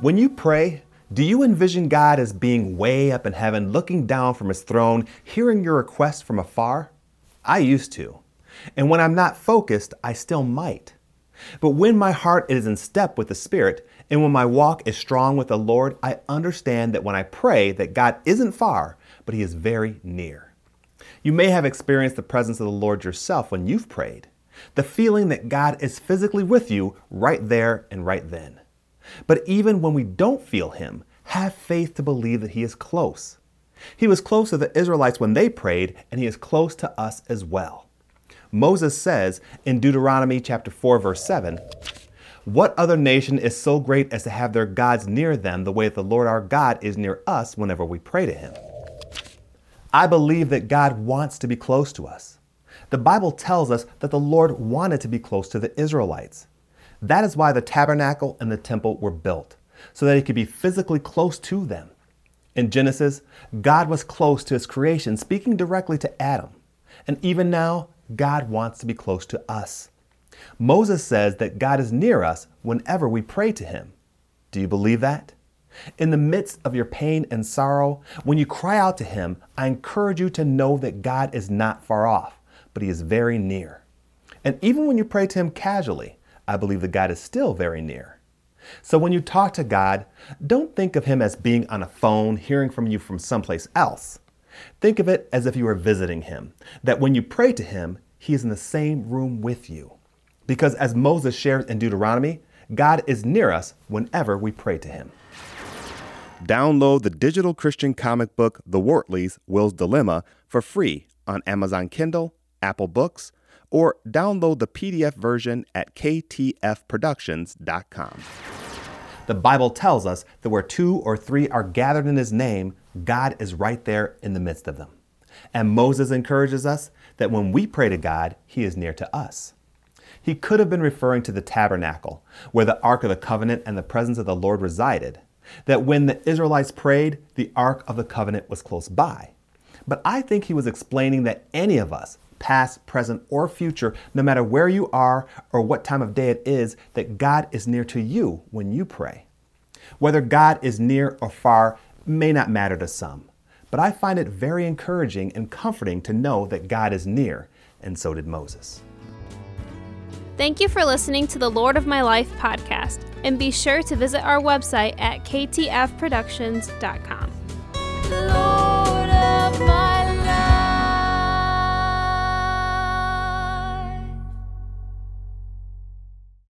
When you pray, do you envision God as being way up in heaven, looking down from his throne, hearing your request from afar? I used to. And when I'm not focused, I still might. But when my heart is in step with the Spirit, and when my walk is strong with the Lord, I understand that when I pray that God isn't far, but he is very near. You may have experienced the presence of the Lord yourself when you've prayed. The feeling that God is physically with you right there and right then. But even when we don't feel him, have faith to believe that he is close. He was close to the Israelites when they prayed, and he is close to us as well. Moses says in Deuteronomy chapter 4 verse 7, "What other nation is so great as to have their gods near them the way that the Lord our God is near us whenever we pray to him?" I believe that God wants to be close to us. The Bible tells us that the Lord wanted to be close to the Israelites. That is why the tabernacle and the temple were built, so that he could be physically close to them. In Genesis, God was close to his creation, speaking directly to Adam. And even now, God wants to be close to us. Moses says that God is near us whenever we pray to him. Do you believe that? In the midst of your pain and sorrow, when you cry out to him, I encourage you to know that God is not far off, but he is very near. And even when you pray to him casually, I believe that God is still very near. So when you talk to God, don't think of him as being on a phone, hearing from you from someplace else. Think of it as if you were visiting him, that when you pray to him, he is in the same room with you. Because as Moses shares in Deuteronomy, God is near us whenever we pray to him. Download the digital Christian comic book, The Wortleys Will's Dilemma, for free on Amazon Kindle, Apple Books, or download the PDF version at ktfproductions.com. The Bible tells us that where two or three are gathered in His name, God is right there in the midst of them. And Moses encourages us that when we pray to God, He is near to us. He could have been referring to the tabernacle, where the Ark of the Covenant and the presence of the Lord resided, that when the Israelites prayed, the Ark of the Covenant was close by. But I think he was explaining that any of us, past, present, or future, no matter where you are or what time of day it is, that God is near to you when you pray. Whether God is near or far may not matter to some, but I find it very encouraging and comforting to know that God is near, and so did Moses. Thank you for listening to the Lord of My Life podcast, and be sure to visit our website at ktfproductions.com.